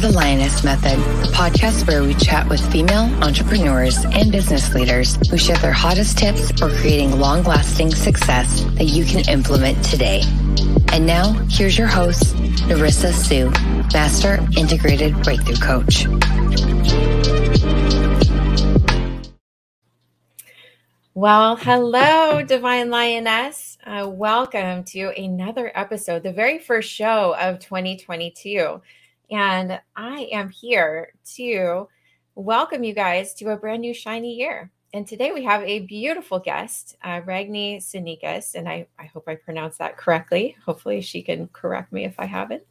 the Lioness Method, the podcast where we chat with female entrepreneurs and business leaders who share their hottest tips for creating long lasting success that you can implement today. And now, here's your host, Narissa Sue, Master Integrated Breakthrough Coach. Well, hello, Divine Lioness. Uh, welcome to another episode, the very first show of 2022. And I am here to welcome you guys to a brand new shiny year. And today we have a beautiful guest, uh, Ragne Sinikas, and I, I hope I pronounced that correctly. Hopefully, she can correct me if I haven't.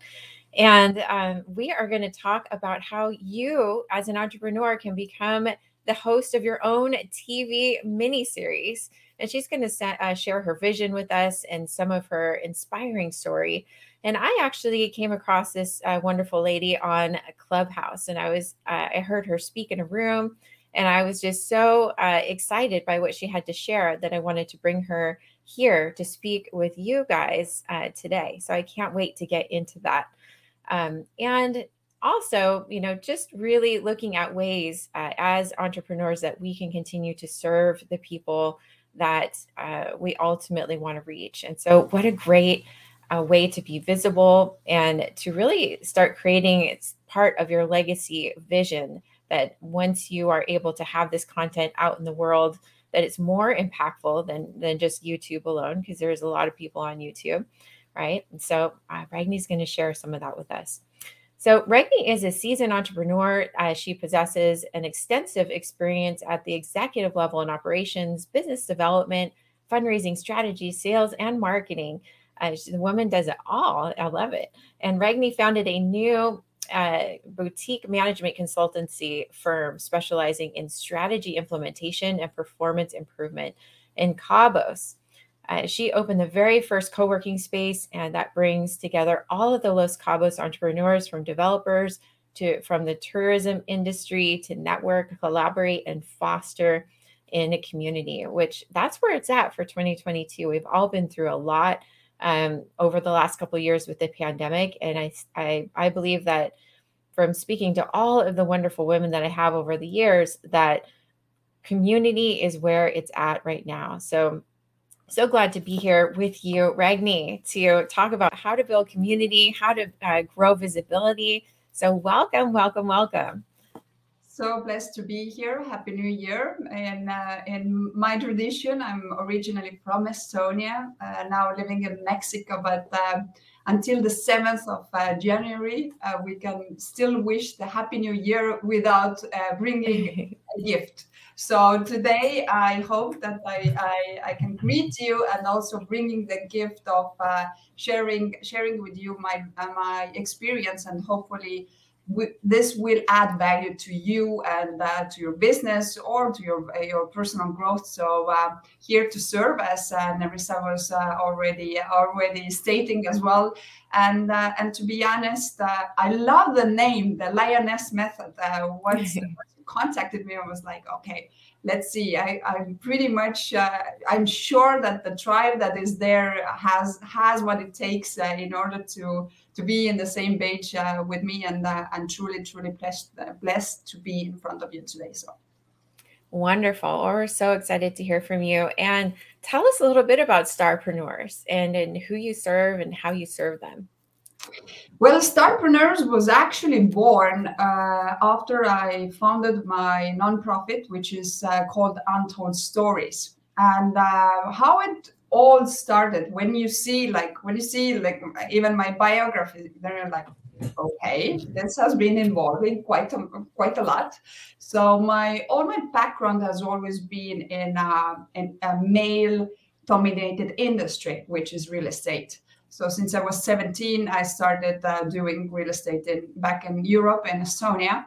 And um, we are going to talk about how you, as an entrepreneur, can become the host of your own TV miniseries. And she's going to uh, share her vision with us and some of her inspiring story. And I actually came across this uh, wonderful lady on Clubhouse, and I was uh, I heard her speak in a room, and I was just so uh, excited by what she had to share that I wanted to bring her here to speak with you guys uh, today. So I can't wait to get into that. Um, and also, you know, just really looking at ways uh, as entrepreneurs that we can continue to serve the people that uh, we ultimately want to reach. And so, what a great uh, way to be visible and to really start creating it's part of your legacy vision that once you are able to have this content out in the world that it's more impactful than than just youtube alone because there's a lot of people on youtube right and so uh, Ragne's going to share some of that with us so, Ragne is a seasoned entrepreneur. Uh, she possesses an extensive experience at the executive level in operations, business development, fundraising strategy, sales, and marketing. Uh, the woman does it all. I love it. And Ragne founded a new uh, boutique management consultancy firm specializing in strategy implementation and performance improvement in Cabos. Uh, she opened the very first co working space, and that brings together all of the Los Cabos entrepreneurs from developers to from the tourism industry to network, collaborate, and foster in a community, which that's where it's at for 2022. We've all been through a lot um, over the last couple years with the pandemic, and I, I I believe that from speaking to all of the wonderful women that I have over the years that community is where it's at right now. So so glad to be here with you, Ragne, to talk about how to build community, how to uh, grow visibility. So, welcome, welcome, welcome. So blessed to be here. Happy New Year! And uh, in my tradition, I'm originally from Estonia, uh, now living in Mexico. But uh, until the 7th of uh, January, uh, we can still wish the Happy New Year without bringing a gift. So today, I hope that I, I, I, can greet you and also bringing the gift of uh, sharing sharing with you my uh, my experience and hopefully this will add value to you and uh, to your business or to your uh, your personal growth. So uh, here to serve, as uh, Narissa was uh, already already stating as well. And uh, and to be honest, uh, I love the name, the Lioness Method. once contacted me I was like, okay, let's see. I, I'm pretty much, uh, I'm sure that the tribe that is there has has what it takes uh, in order to to be in the same page uh, with me, and uh, and truly, truly blessed uh, blessed to be in front of you today. So. Wonderful. Well, we're so excited to hear from you. And tell us a little bit about Starpreneurs and, and who you serve and how you serve them. Well, Starpreneurs was actually born uh, after I founded my nonprofit, which is uh, called Untold Stories. And uh, how it all started when you see, like, when you see, like, even my biography, then you're like, okay, this has been involving quite a, quite a lot. So my all my background has always been in, uh, in a male dominated industry, which is real estate. So since I was 17, I started uh, doing real estate in back in Europe in Estonia,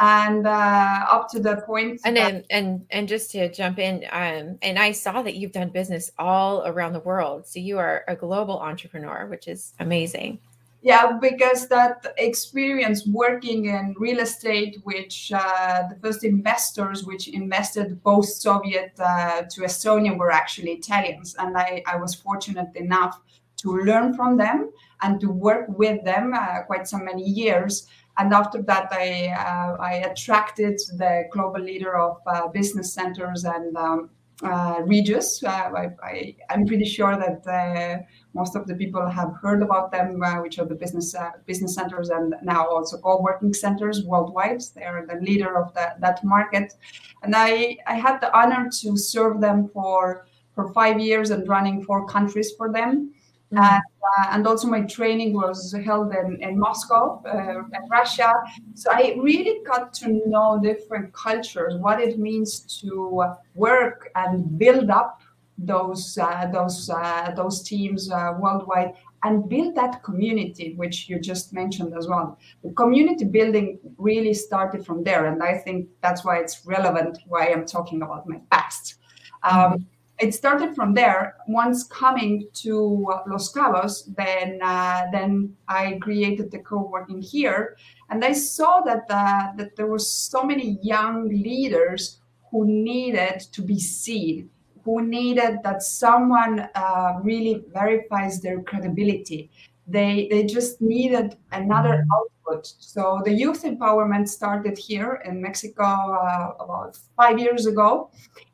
and uh, up to the point. And then, and and just to jump in, um, and I saw that you've done business all around the world. So you are a global entrepreneur, which is amazing. Yeah, because that experience working in real estate, which uh, the first investors which invested post Soviet uh, to Estonia were actually Italians, and I, I was fortunate enough to learn from them and to work with them uh, quite so many years. And after that, I uh, I attracted the global leader of uh, business centers and um, uh, Regus. Uh, I, am pretty sure that uh, most of the people have heard about them, uh, which are the business business centers and now also co-working centers worldwide. They are the leader of that market, and I I had the honor to serve them for for five years and running four countries for them. Mm-hmm. And, uh, and, also my training was held in, in Moscow uh, in Russia. So I really got to know different cultures, what it means to work and build up those uh, those uh, those teams uh, worldwide and build that community, which you just mentioned as well. The community building really started from there, and I think that's why it's relevant. Why I'm talking about my past. Um, mm-hmm it started from there. Once coming to Los Cabos, then uh, then I created the co-working here, and I saw that uh, that there were so many young leaders who needed to be seen, who needed that someone uh, really verifies their credibility. They they just needed another output. So the youth empowerment started here in Mexico uh, about five years ago,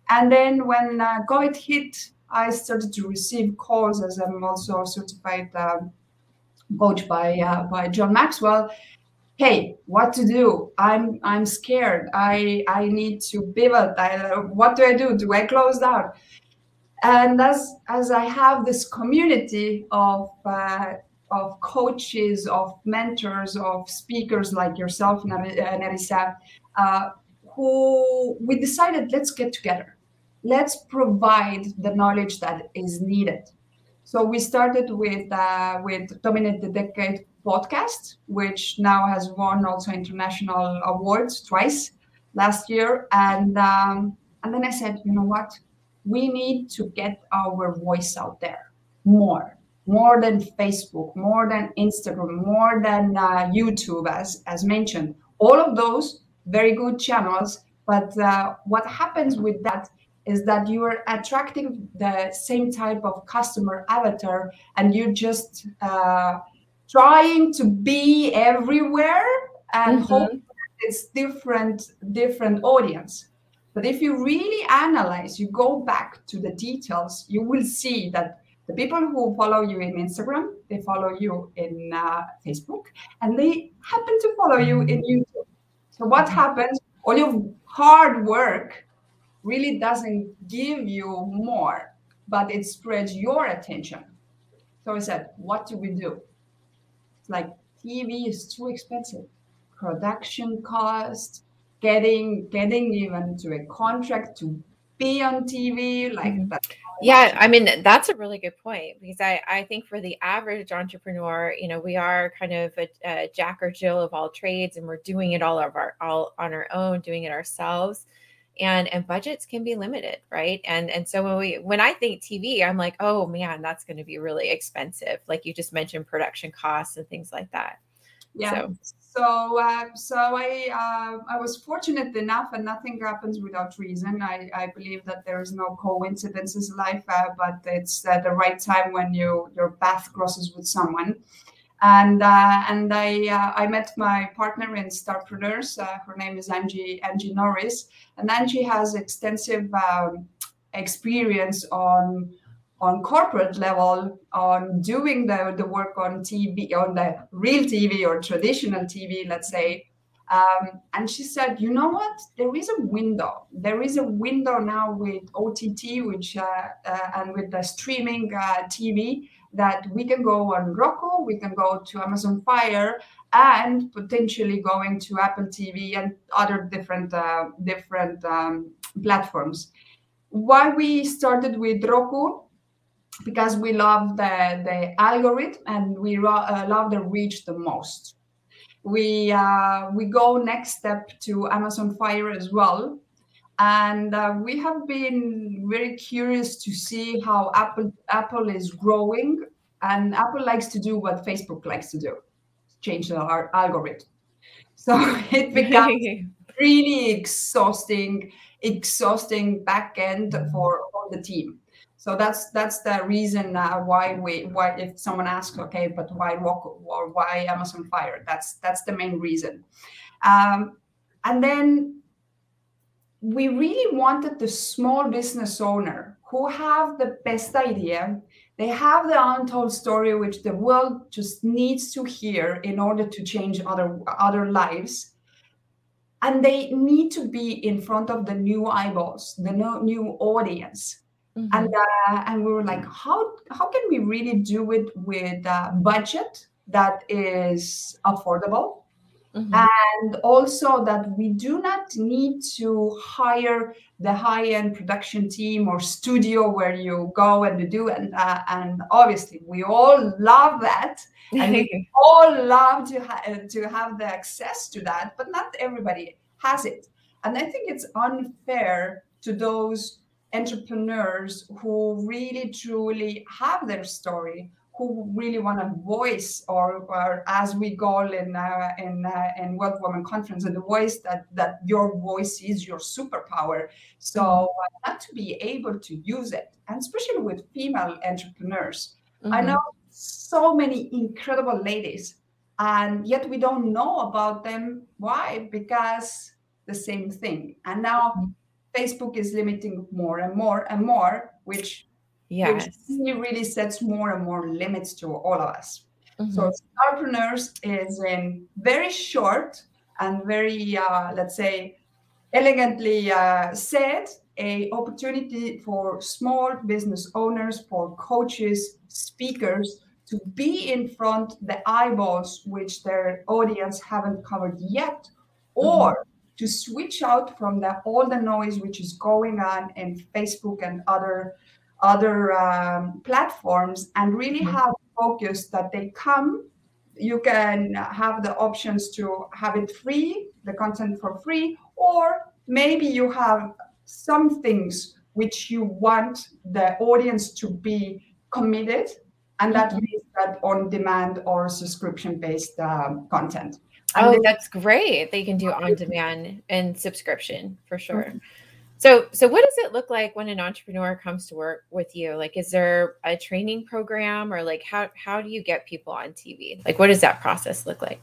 and then when uh, COVID hit, I started to receive calls as I'm also certified uh, coach by uh, by John Maxwell. Hey, what to do? I'm I'm scared. I I need to pivot. I, what do I do? Do I close down? And as as I have this community of uh, of coaches, of mentors, of speakers like yourself, Nerissa, uh, who we decided let's get together let's provide the knowledge that is needed. So we started with uh, with Dominate the Decade podcast, which now has won also international awards twice last year. And um, and then I said, you know what, we need to get our voice out there more, more than Facebook, more than Instagram, more than uh, YouTube, as as mentioned. All of those very good channels. But uh, what happens with that is that you are attracting the same type of customer avatar and you're just uh, trying to be everywhere and mm-hmm. hope it's different different audience. But if you really analyze you go back to the details you will see that the people who follow you in instagram they follow you in uh, facebook and they happen to follow you in youtube. So what happens? All your hard work really doesn't give you more, but it spreads your attention. So I said, what do we do? It's like TV is too expensive. Production cost, getting getting even to a contract to be on TV, like mm-hmm. that. Yeah, I mean that's a really good point because I I think for the average entrepreneur, you know, we are kind of a, a Jack or Jill of all trades, and we're doing it all of our all on our own, doing it ourselves and and budgets can be limited right? And and so when we when i think tv i'm like oh man that's going to be really expensive like you just mentioned production costs and things like that. Yeah. So so, uh, so i uh, i was fortunate enough and nothing happens without reason. I i believe that there is no coincidences in life uh, but it's at the right time when you your path crosses with someone and uh, and I uh, I met my partner in Starpreneurs. Uh, her name is Angie Angie Norris, and Angie has extensive um, experience on on corporate level on doing the, the work on TV on the real TV or traditional TV, let's say. Um, and she said, you know what? There is a window. There is a window now with OTT, which uh, uh, and with the streaming uh, TV that we can go on Roku, we can go to Amazon Fire, and potentially going to Apple TV and other different uh, different um, platforms. Why we started with Roku? Because we love the the algorithm and we uh, love the reach the most. We uh, we go next step to Amazon Fire as well and uh, we have been very curious to see how apple apple is growing and apple likes to do what facebook likes to do change the algorithm so it becomes really exhausting exhausting back end for, for the team So that's that's the reason uh, why we why if someone asks, okay, but why Roku or why Amazon Fire? That's that's the main reason. Um, and then we really wanted the small business owner who have the best idea. They have the untold story which the world just needs to hear in order to change other other lives. And they need to be in front of the new eyeballs the new audience. Mm-hmm. and uh, and we were like how how can we really do it with a budget that is affordable Mm-hmm. And also that we do not need to hire the high-end production team or studio where you go and you do and uh, and obviously we all love that and we all love to ha- uh, to have the access to that, but not everybody has it. And I think it's unfair to those entrepreneurs who really truly have their story who really want to voice or, or as we call in uh, in uh, in Wealth Women Conference, and the voice that that your voice is your superpower. So mm-hmm. not to be able to use it, and especially with female entrepreneurs, mm-hmm. I know so many incredible ladies, and yet we don't know about them. Why? Because the same thing, and now. Mm-hmm. Facebook is limiting more and more and more, which Yes. Which really sets more and more limits to all of us. Mm-hmm. So Starpreneurs is in very short and very, uh, let's say, elegantly uh, said, a opportunity for small business owners, for coaches, speakers to be in front the eyeballs which their audience haven't covered yet, mm-hmm. or mm-hmm. to switch out from the all the noise which is going on in Facebook and other other um, platforms and really mm-hmm. have focus that they come you can have the options to have it free the content for free or maybe you have some things which you want the audience to be committed and that mm-hmm. means that on demand or subscription based um, content and oh that's great they can do on demand and subscription for sure mm-hmm. So, so what does it look like when an entrepreneur comes to work with you? Like, is there a training program, or like how how do you get people on TV? Like, what does that process look like?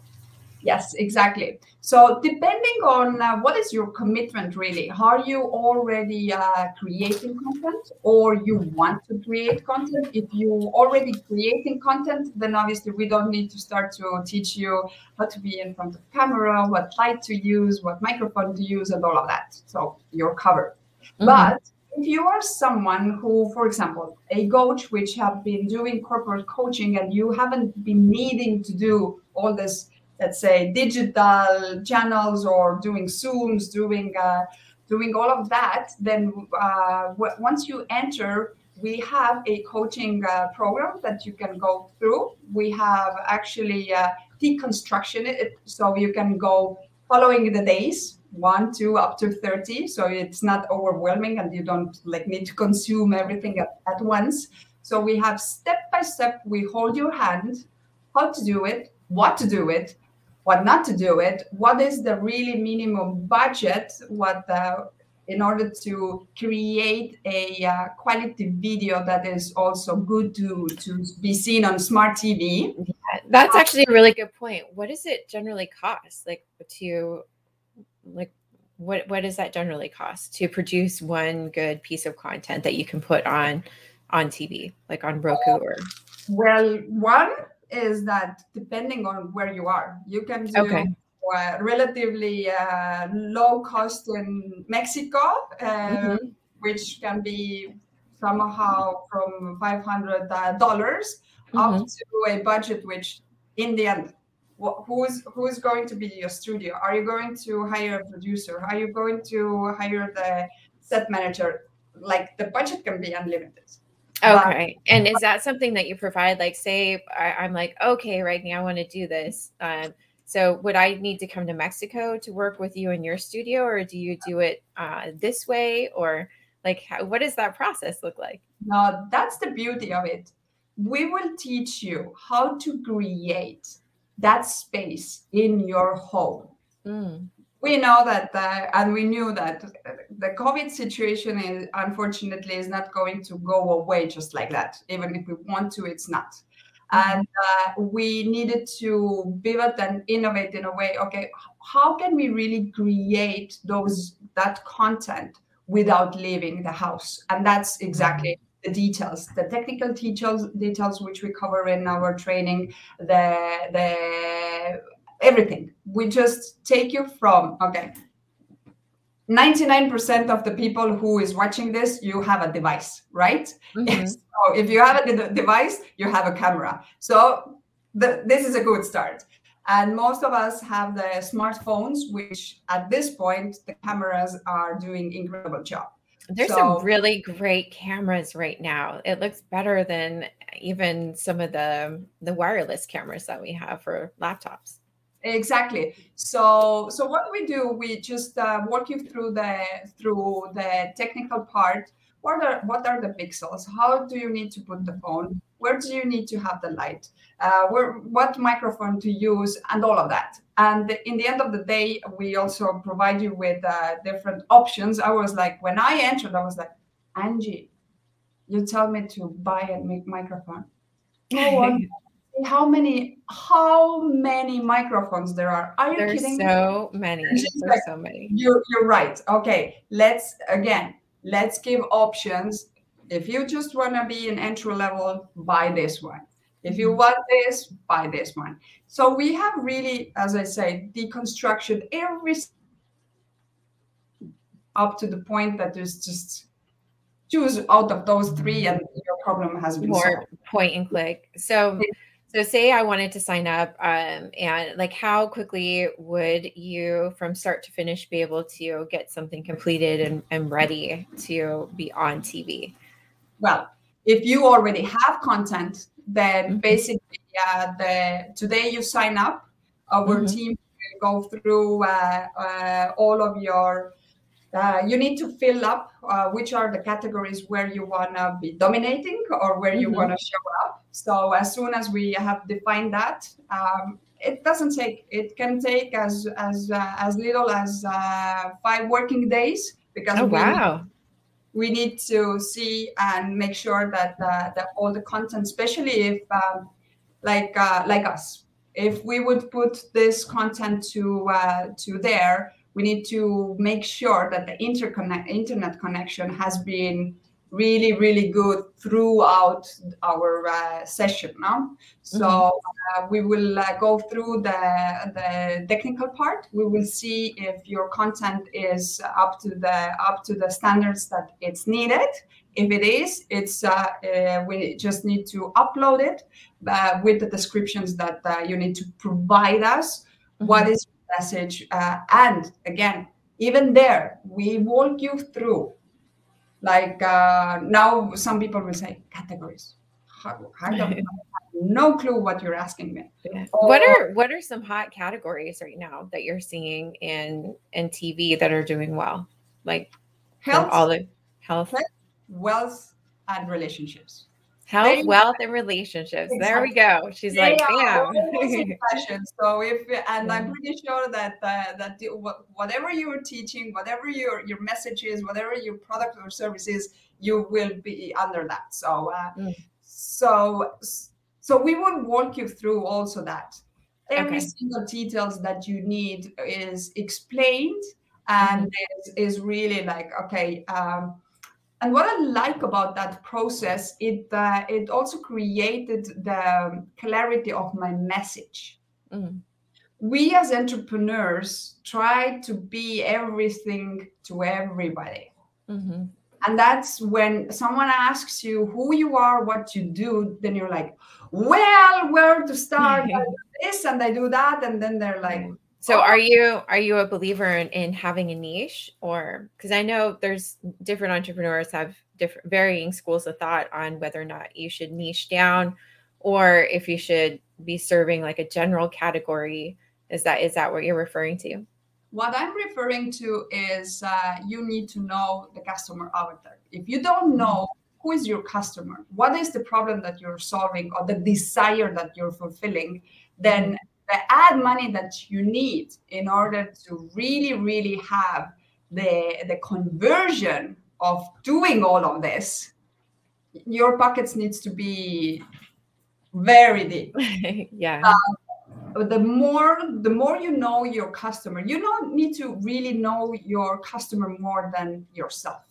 Yes, exactly. So depending on uh, what is your commitment really, are you already uh, creating content or you want to create content? If you're already creating content, then obviously we don't need to start to teach you how to be in front of camera, what light to use, what microphone to use, and all of that. So you're covered. Mm-hmm. But if you are someone who, for example, a coach which have been doing corporate coaching and you haven't been needing to do all this let's say digital channels or doing zooms doing uh, doing all of that then uh, w- once you enter we have a coaching uh, program that you can go through. We have actually uh, deconstruction it so you can go following the days one two up to 30 so it's not overwhelming and you don't like need to consume everything at, at once. So we have step by step we hold your hand how to do it what to do it what not to do it what is the really minimum budget what the in order to create a uh, quality video that is also good to to be seen on smart tv yeah, that's actually a really good point. What does it generally cost? Like to like what what does that generally cost to produce one good piece of content that you can put on on tv like on roku or? Well one is that depending on where you are, you can do okay. uh, relatively uh, low cost in Mexico, uh, mm-hmm. which can be somehow from five hundred dollars mm-hmm. up to a budget which, in the end, who's who's going to be your studio? Are you going to hire a producer? Are you going to hire the set manager? Like the budget can be unlimited. Okay. and is that something that you provide? Like, say I, am like, okay, right now I want to do this. Um, so would I need to come to Mexico to work with you in your studio, or do you do it uh, this way, or like, how, what does that process look like? No, that's the beauty of it. We will teach you how to create that space in your home. Mm we know that uh, and we knew that the COVID situation is unfortunately is not going to go away just like that. Even if we want to, it's not. Mm-hmm. And uh, we needed to pivot and innovate in a way. Okay, how can we really create those that content without leaving the house? And that's exactly the details, the technical details, details which we cover in our training, the the everything. We just take you from okay 99% of the people who is watching this you have a device right? Mm-hmm. so if you have a device you have a camera. So the, this is a good start. And most of us have the smartphones which at this point the cameras are doing incredible job. There's so, some really great cameras right now. It looks better than even some of the the wireless cameras that we have for laptops exactly. So so what we do we just uh, walk you through the through the technical part. What are what are the pixels? How do you need to put the phone? Where do you need to have the light? Uh, where what microphone to use and all of that. And in the end of the day we also provide you with uh, different options. I was like when i entered i was like angie you tell me to buy a microphone. Oh, how many how many microphones there are? Are you there's kidding so me? many there's like, so many. You're, you're right. Okay let's again let's give options. If you just want to be an entry level buy this one. If you mm-hmm. want this buy this one. So we have really as i say deconstruction every up to the point that there's just choose out of those three and your problem has been more solved. point and click. So so, say I wanted to sign up, um, and like, how quickly would you, from start to finish, be able to get something completed and, and ready to be on TV? Well, if you already have content, then mm-hmm. basically, uh, the today you sign up, our mm-hmm. team will go through uh, uh, all of your uh, you need to fill up uh, which are the categories where you want to be dominating or where you mm-hmm. want to show up. So as soon as we have defined that, um, it doesn't take. It can take as as uh, as little as uh, five working days because oh, wow. we, we need to see and make sure that uh, that all the content, especially if um, like uh, like us, if we would put this content to to there we need to make sure that the interconnect, internet connection has been really really good throughout our uh, session now so mm-hmm. uh, we will uh, go through the, the technical part we will see if your content is up to the up to the standards that it's needed if it is it's uh, uh, we just need to upload it uh, with the descriptions that you need to provide us mm-hmm. what is message. Uh, and again, even there, we walk you through. Like uh, now, some people will say categories. I have no clue what you're asking me. Yeah. Or, what are what are some hot categories right now that you're seeing in in TV that are doing well? Like health, all the health, health wealth, and relationships health, wealth, and relationships. Exactly. There we go. She's like, bam. so if and I'm pretty sure that uh, that the, whatever you're teaching, whatever your your message is, whatever your product or service is, you will be under that. So uh, mm. so so we would walk you through also that every okay. single details that you need is explained and mm-hmm. is, is really like okay. Um, and what I like about that process, it uh, it also created the clarity of my message. Mm. We as entrepreneurs try to be everything to everybody. Mm-hmm. And that's when someone asks you who you are, what you do, then you're like, well, where to start? I do this and I do that. And then they're like, so are you are you a believer in, in having a niche or because I know there's different entrepreneurs have different varying schools of thought on whether or not you should niche down or if you should be serving like a general category. Is that is that what you're referring to? What I'm referring to is uh, you need to know the customer avatar. If you don't mm-hmm. know who is your customer, what is the problem that you're solving or the desire that you're fulfilling, then mm-hmm the ad money that you need in order to really, really have the the conversion of doing all of this your pockets needs to be very deep. Yeah. Uh, the more the more you know your customer you don't need to really know your customer more than yourself.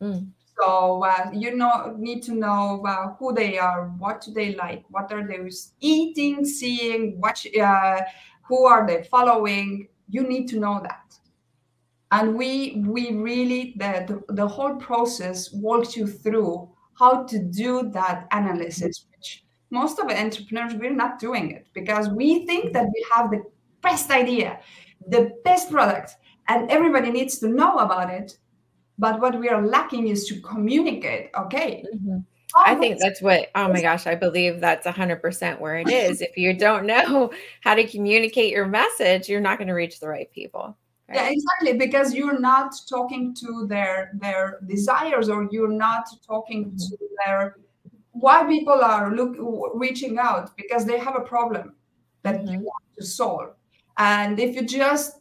Mm. So uh, you know need to know uh, who they are what do they like what are they eating seeing what uh, who are they following? You need to know that. And we we really the, the, the whole process walks you through how to do that analysis which most of entrepreneurs we're not doing it because we think that we have the best idea the best product and everybody needs to know about it but what we are lacking is to communicate okay mm-hmm. I think that's what, oh my gosh, I believe that's 100% where it is. if you don't know how to communicate your message, you're not going to reach the right people. Right? Yeah, exactly. Because you're not talking to their their desires, or you're not talking mm-hmm. to their why people are look reaching out because they have a problem that mm-hmm. you want to solve. And if you just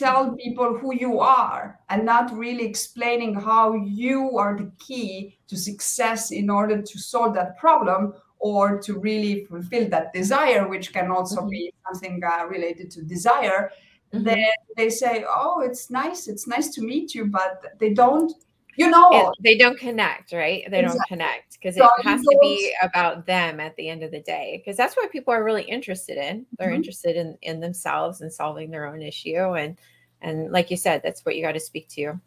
tell people who you are and not really explaining how you are the key to success in order to solve that problem or to really fulfill that desire, which can also mm-hmm. be something uh, related to desire, mm-hmm. then they say, "Oh, it's nice. It's nice to meet you," but they don't. You know, it, they don't connect, right? They exactly. don't connect because so it has to be about them at the end of the day. Because that's what people are really interested in. They're mm-hmm. interested in in themselves and solving their own issue, and and like you said, that's what you got to speak to.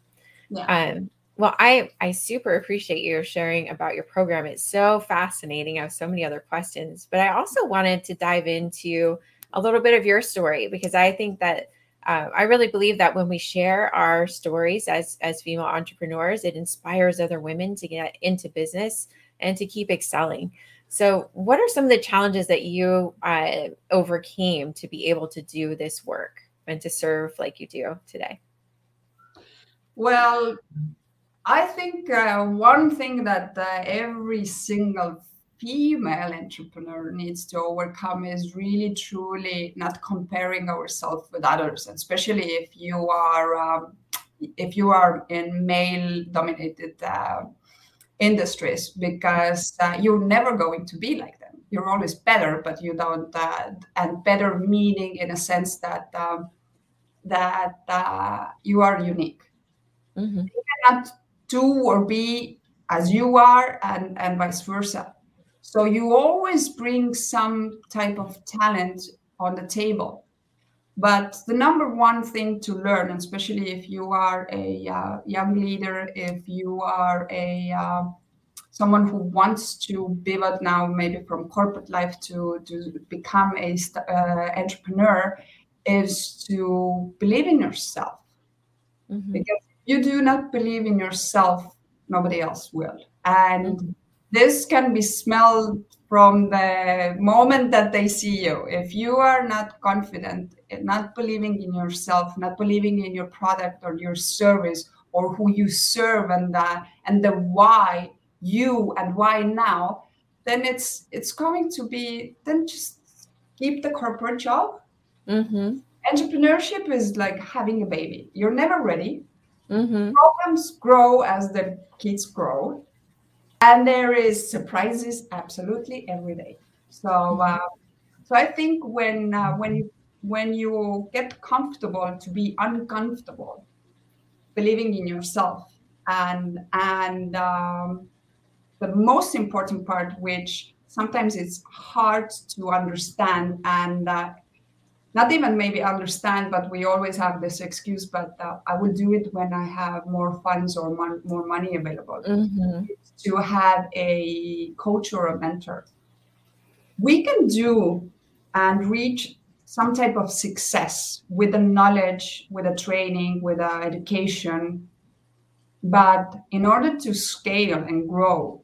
Yeah. Um, well, I I super appreciate you sharing about your program. It's so fascinating. I have so many other questions, but I also wanted to dive into a little bit of your story because I think that uh, I really believe that when we share our stories as as female entrepreneurs, it inspires other women to get into business and to keep excelling. So, what are some of the challenges that you uh, overcame to be able to do this work and to serve like you do today? Well, I think uh, one thing that uh, every single female entrepreneur needs to overcome is really truly not comparing ourselves with others, especially if you are um, if you are in male dominated uh, industries, because uh, you're never going to be like them. You're always better, but you don't. Uh, and better meaning in a sense that um, that uh, you are unique. Mm-hmm. You cannot do or be as you are and, and vice versa. So you always bring some type of talent on the table. But the number one thing to learn, especially if you are a uh, young leader, if you are a uh, someone who wants to pivot now, maybe from corporate life to to become a uh, entrepreneur, is to believe in yourself. Mm-hmm. Because you do not believe in yourself, nobody else will. And mm-hmm. This can be smelled from the moment that they see you. If you are not confident, not believing in yourself, not believing in your product or your service or who you serve and the, and the why you and why now, then it's it's going to be then just keep the corporate job. Mm-hmm. Entrepreneurship is like having a baby. You're never ready Mm-hmm. Problems grow as the kids grow, and there is surprises absolutely every day. So, mm-hmm. uh, so I think when uh, when you when you get comfortable to be uncomfortable, believing in yourself, and and um, the most important part, which sometimes it's hard to understand and uh, not even maybe understand, but we always have this excuse, but uh, I will do it when I have more funds or mon- more money available. Mm-hmm. To have a coach or a mentor. We can do and reach some type of success with the knowledge, with the training, with the education. But in order to scale and grow,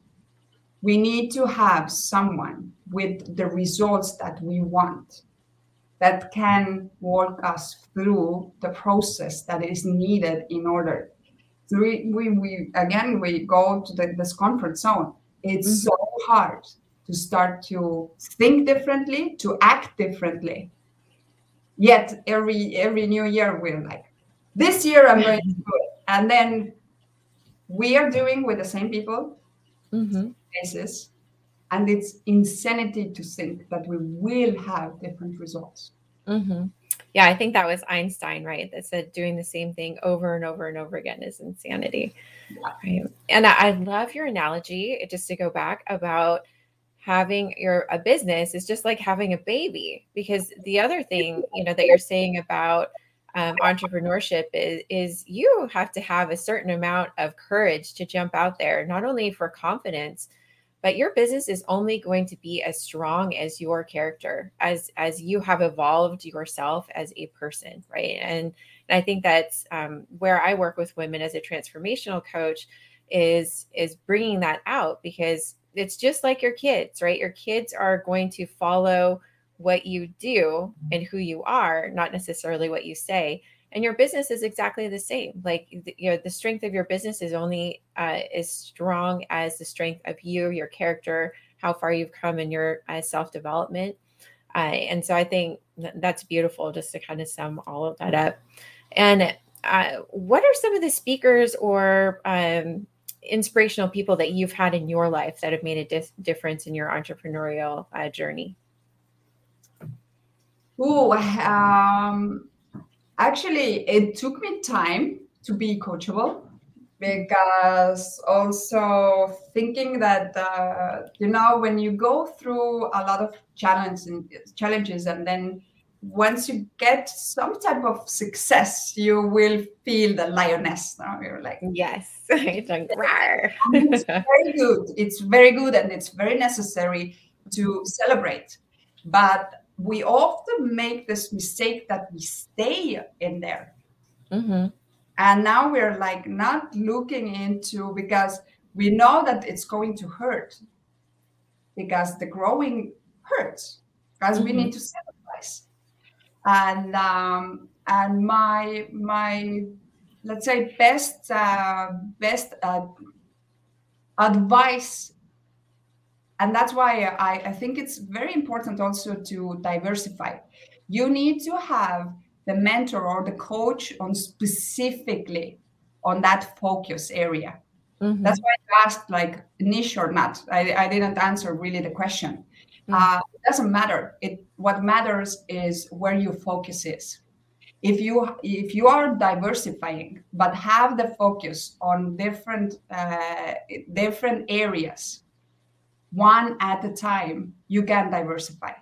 we need to have someone with the results that we want that can walk us through the process that is needed in order. So we, we, we again we go to the, this comfort zone. It's mm-hmm. so hard to start to think differently, to act differently. Yet every every new year we're like, this year I'm going to do it. and then we are doing with the same people Mm-hmm. And it's insanity to think that we will have different results Mm-hmm. Yeah, I think that was Einstein, right? That said doing the same thing over and over and over again is insanity. Yeah. Right. And I, I love your analogy, just to go back about having your a business is just like having a baby because the other thing you know that you're saying about um, entrepreneurship is is you have to have a certain amount of courage to jump out there not only for confidence but your business is only going to be as strong as your character as as you have evolved yourself as a person right? And, and i think that's um, where i work with women as a transformational coach is is bringing that out because it's just like your kids right? Your kids are going to follow what you do and who you are not necessarily what you say and your business is exactly the same like you know the strength of your business is only uh, as strong as the strength of you your character how far you've come in your uh, self-development. Uh, and so i think that's beautiful just to kind of sum all of that up. And uh, what are some of the speakers or um, inspirational people that you've had in your life that have made a dif- difference in your entrepreneurial uh, journey? Oh um, actually it took me time to be coachable because also thinking that uh, you know when you go through a lot of challenges and challenges and then once you get some type of success you will feel the lioness now you're like yes it's like it's very good. It's very good and it's very necessary to celebrate. But we often make this mistake that we stay in there Mhm. and now we're like not looking into because we know that it's going to hurt because the growing hurts because we Mhm. need to sacrifice and um and my my let's say best uh, best uh, advice and that's why I, I think it's very important also to diversify you need to have the mentor or the coach on specifically on that focus area Mhm. that's why I asked like niche or not. I, I didn't answer really the question. Mm. Uh, it doesn't matter. It what matters is where your focus is. If you if you are diversifying but have the focus on different uh, different areas, one at a time, you can diversify.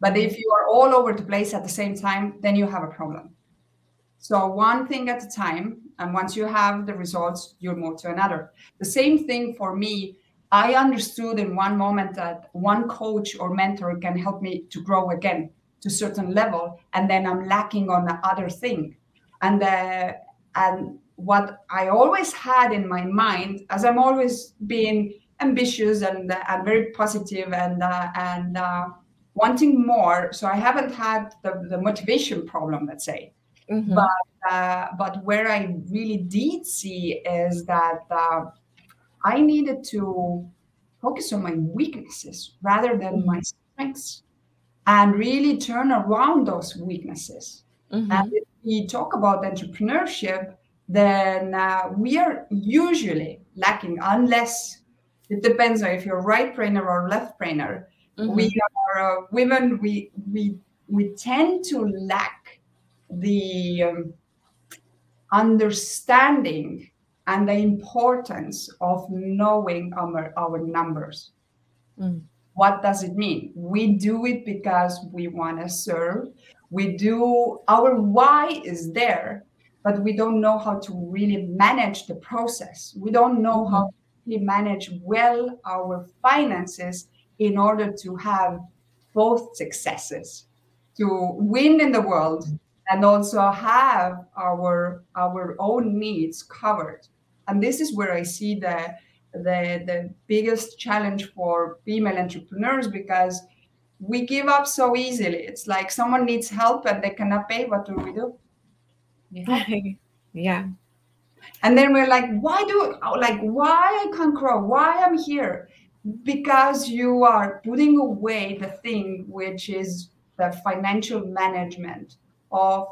But if you are all over the place at the same time, then you have a problem. So one thing at a time, and once you have the results, you move to another. The same thing for me. I understood in one moment that one coach or mentor can help me to grow again to a certain level, and then I'm lacking on the other thing. And uh, and what I always had in my mind, as I'm always being ambitious and and very positive and uh, and uh, wanting more, so I haven't had the, the motivation problem, let's say Mhm. uh, but where I really did see is that uh, I needed to focus on my weaknesses rather than my strengths and really turn around those weaknesses. Mhm. And if we talk about entrepreneurship, then uh, we are usually lacking, unless it depends on if you're right brainer or left brainer. Mhm. We are uh, women, we, we, we tend to lack the um, understanding and the importance of knowing our, our numbers. Mm. What does it mean? We do it because we want to serve. We do, our why is there, but we don't know how to really manage the process. We don't know how really manage well our finances in order to have both successes, to win in the world and also have our our own needs covered. And this is where i see the the the biggest challenge for female entrepreneurs because we give up so easily. It's like someone needs help and they cannot pay. What do we do? Yeah. and then we're like why do like why i can't grow why i'm here because you are putting away the thing which is the financial management of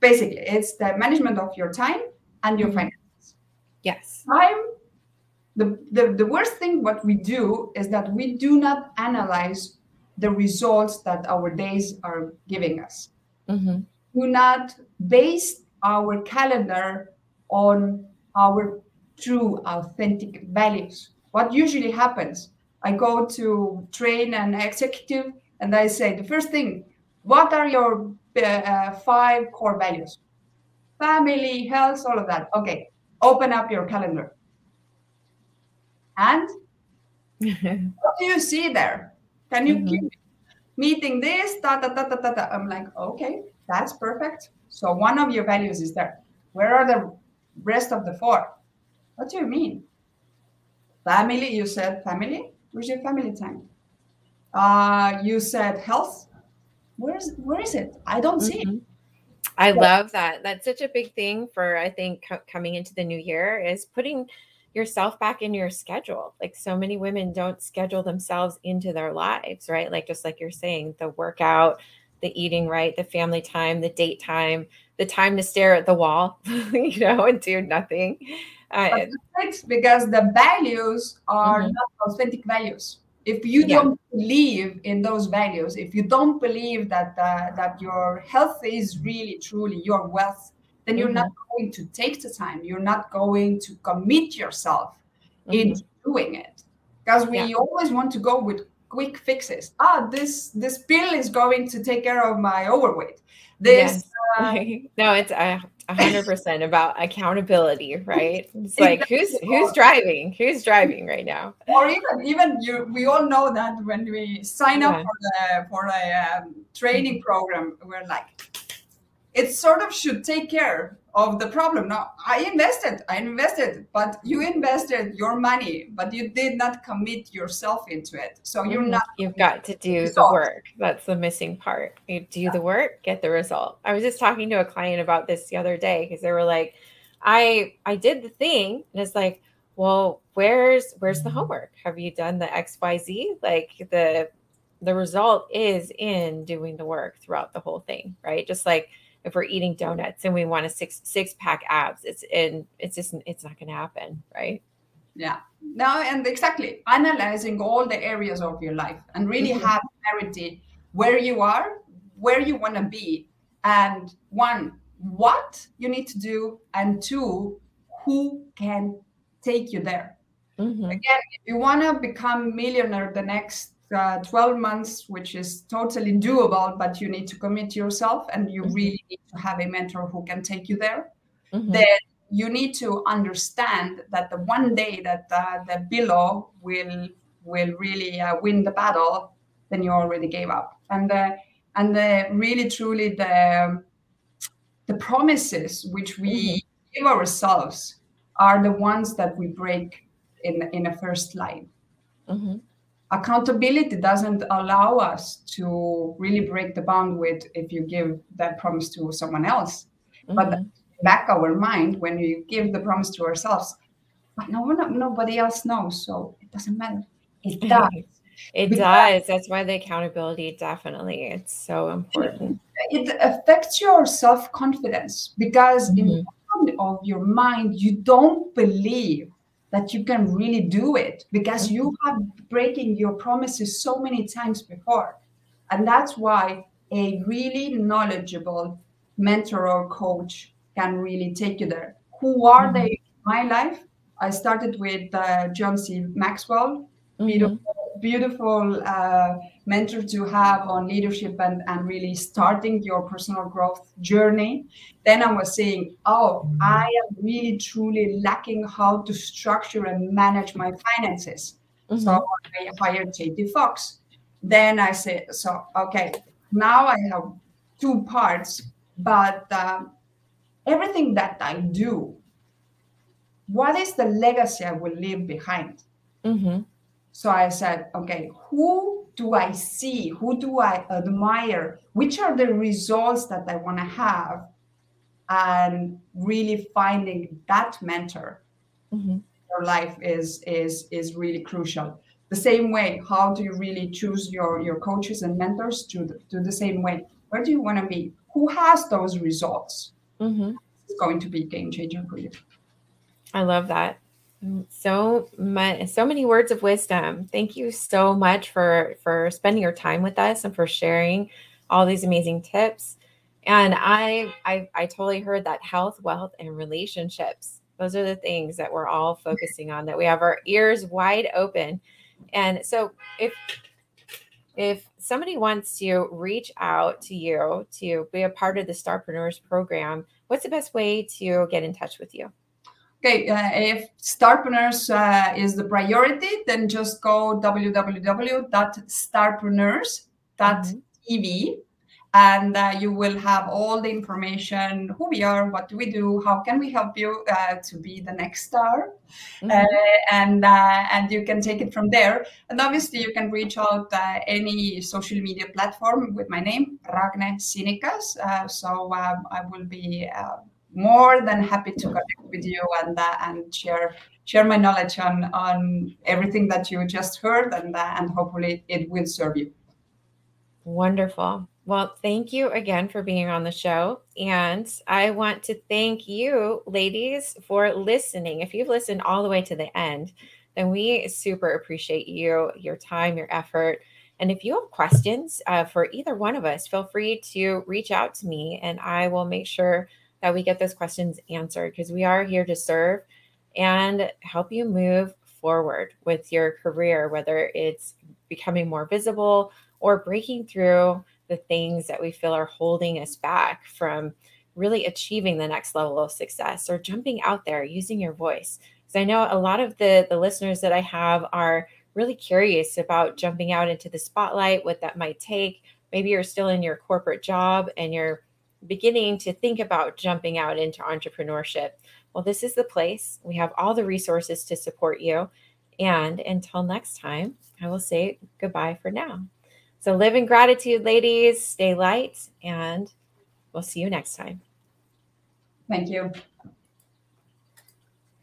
basically it's the management of your time and your mm-hmm. finances. Yes. Time, the, the, the worst thing what we do is that we do not analyze the results that our days are giving us. Mm-hmm. Do not base our calendar on our true, authentic values. What usually happens? I go to train an executive and I say, the first thing, what are your uh, five core values? Family, health, all of that. Okay, open up your calendar. And what do you see there? Can you mm-hmm. meeting this? Da, da, da, da, da. I'm like, okay, that's perfect. So one of your values is there. Where are the rest of the four? What do you mean? Family, you said family. Where's your family time? Uh, you said health. Where's where is it? I don't mm-hmm. see it. Mm-hmm. I love that. That's such a big thing for I think co- coming into the new year is putting yourself back in your schedule. Like so many women don't schedule themselves into their lives, right? Like just like you're saying, the workout, the eating right, the family time, the date time, the time to stare at the wall, you know, and do nothing. Uh, because the values are mm-hmm. not authentic values. If you yeah. don't believe in those values, if you don't believe that uh, that your health is really truly your wealth, then you're mm-hmm. not going to take the time. You're not going to commit yourself mm-hmm. in doing it because we yeah. always want to go with quick fixes. Ah, this this pill is going to take care of my overweight. This yes. uh, no, it's a hundred percent about accountability, right? It's like who's who's driving? Who's driving right now? Or even even you, we all know that when we sign yeah. up for the for a um, training program, we're like, it sort of should take care of the problem. Now, I invested, I invested, but you invested your money, but you did not commit yourself into it. So you're mm-hmm. not. You've got to do the work. That's the missing part. You do yeah. the work, get the result. I was just talking to a client about this the other day because they were like, I I did the thing, and it's like, well, where's where's the homework? Have you done the X Y Z? Like the the result is in doing the work throughout the whole thing, right? Just like if we're eating donuts and we want a six six pack abs it's in it's just it's not going to happen right yeah no and exactly analyzing all the areas of your life and really mm-hmm. have clarity where you are where you want to be and one what you need to do and two who can take you there mm-hmm. again if you want to become millionaire the next uh, 12 months, which is totally doable, but you need to commit yourself and you mm-hmm. really need to have a mentor who can take you there. Mm-hmm. Then you need to understand that the one day that uh, the below will will really uh, win the battle, then you already gave up. And the and the really truly the the promises which we mm-hmm. give ourselves are the ones that we break in in a first line. Mm-hmm accountability doesn't allow us to really break the bond with if you give that promise to someone else. Mm-hmm. but back our mind when you give the promise to ourselves but no one nobody else knows so it doesn't matter. It does. It because does. that's why the accountability definitely it's so important. It affects your self-confidence because mm-hmm. in of your mind you don't believe that you can really do it because you have breaking your promises so many times before. And that's why a really knowledgeable mentor or coach can really take you there. Who are mm-hmm. they in my life? I started with uh, John C. Maxwell, mm-hmm. Beautiful uh, mentor to have on leadership and, and really starting your personal growth journey. Then I was saying, oh, I am really truly lacking how to structure and manage my finances. Mm-hmm. So I hired JD Fox. Then I said, so, okay, now I have two parts, but uh, everything that I do, what is the legacy I will leave behind? Mm-hmm. So I said, okay, who do I see? Who do I admire? Which are the results that I want to have? And really finding that mentor mm-hmm. your life is is is really crucial. The same way, how do you really choose your your coaches and mentors? To the, to the same way, where do you want to be? Who has those results? Mm-hmm. it's going to be game changer for you. I love that. So much, so many words of wisdom. Thank you so much for for spending your time with us and for sharing all these amazing tips. And I, I, I totally heard that health, wealth, and relationships. Those are the things that we're all focusing on. That we have our ears wide open. And so, if if somebody wants to reach out to you to be a part of the Starpreneurs program, what's the best way to get in touch with you? Okay, uh, if Starpreneurs uh, is the priority, then just go www.starpreneurs.tv and uh, you will have all the information who we are what do we do how can we help you uh, to be the next star. Mm-hmm. uh, and uh, and you can take it from there. And obviously you can reach out uh, any social media platform with my name ragne sinikas uh, so um, i will be more than happy to connect with you and and share share my knowledge on on everything that you just heard and and hopefully it will serve you wonderful well, thank you again for being on the show. And I want to thank you, ladies, for listening. If you've listened all the way to the end, then we super appreciate you, your time, your effort. And if you have questions uh, for either one of us, feel free to reach out to me and I will make sure that we get those questions answered because we are here to serve and help you move forward with your career, whether it's becoming more visible or breaking through the things that we feel are holding us back from really achieving the next level of success or jumping out there using your voice. Because i know a lot of the the listeners that i have are really curious about jumping out into the spotlight what that might take. Maybe you're still in your corporate job and you're beginning to think about jumping out into entrepreneurship. Well this is the place. We have all the resources to support you. And until next time i will say goodbye for now. So live in gratitude, ladies, stay light, and we'll see you next time. Thank you.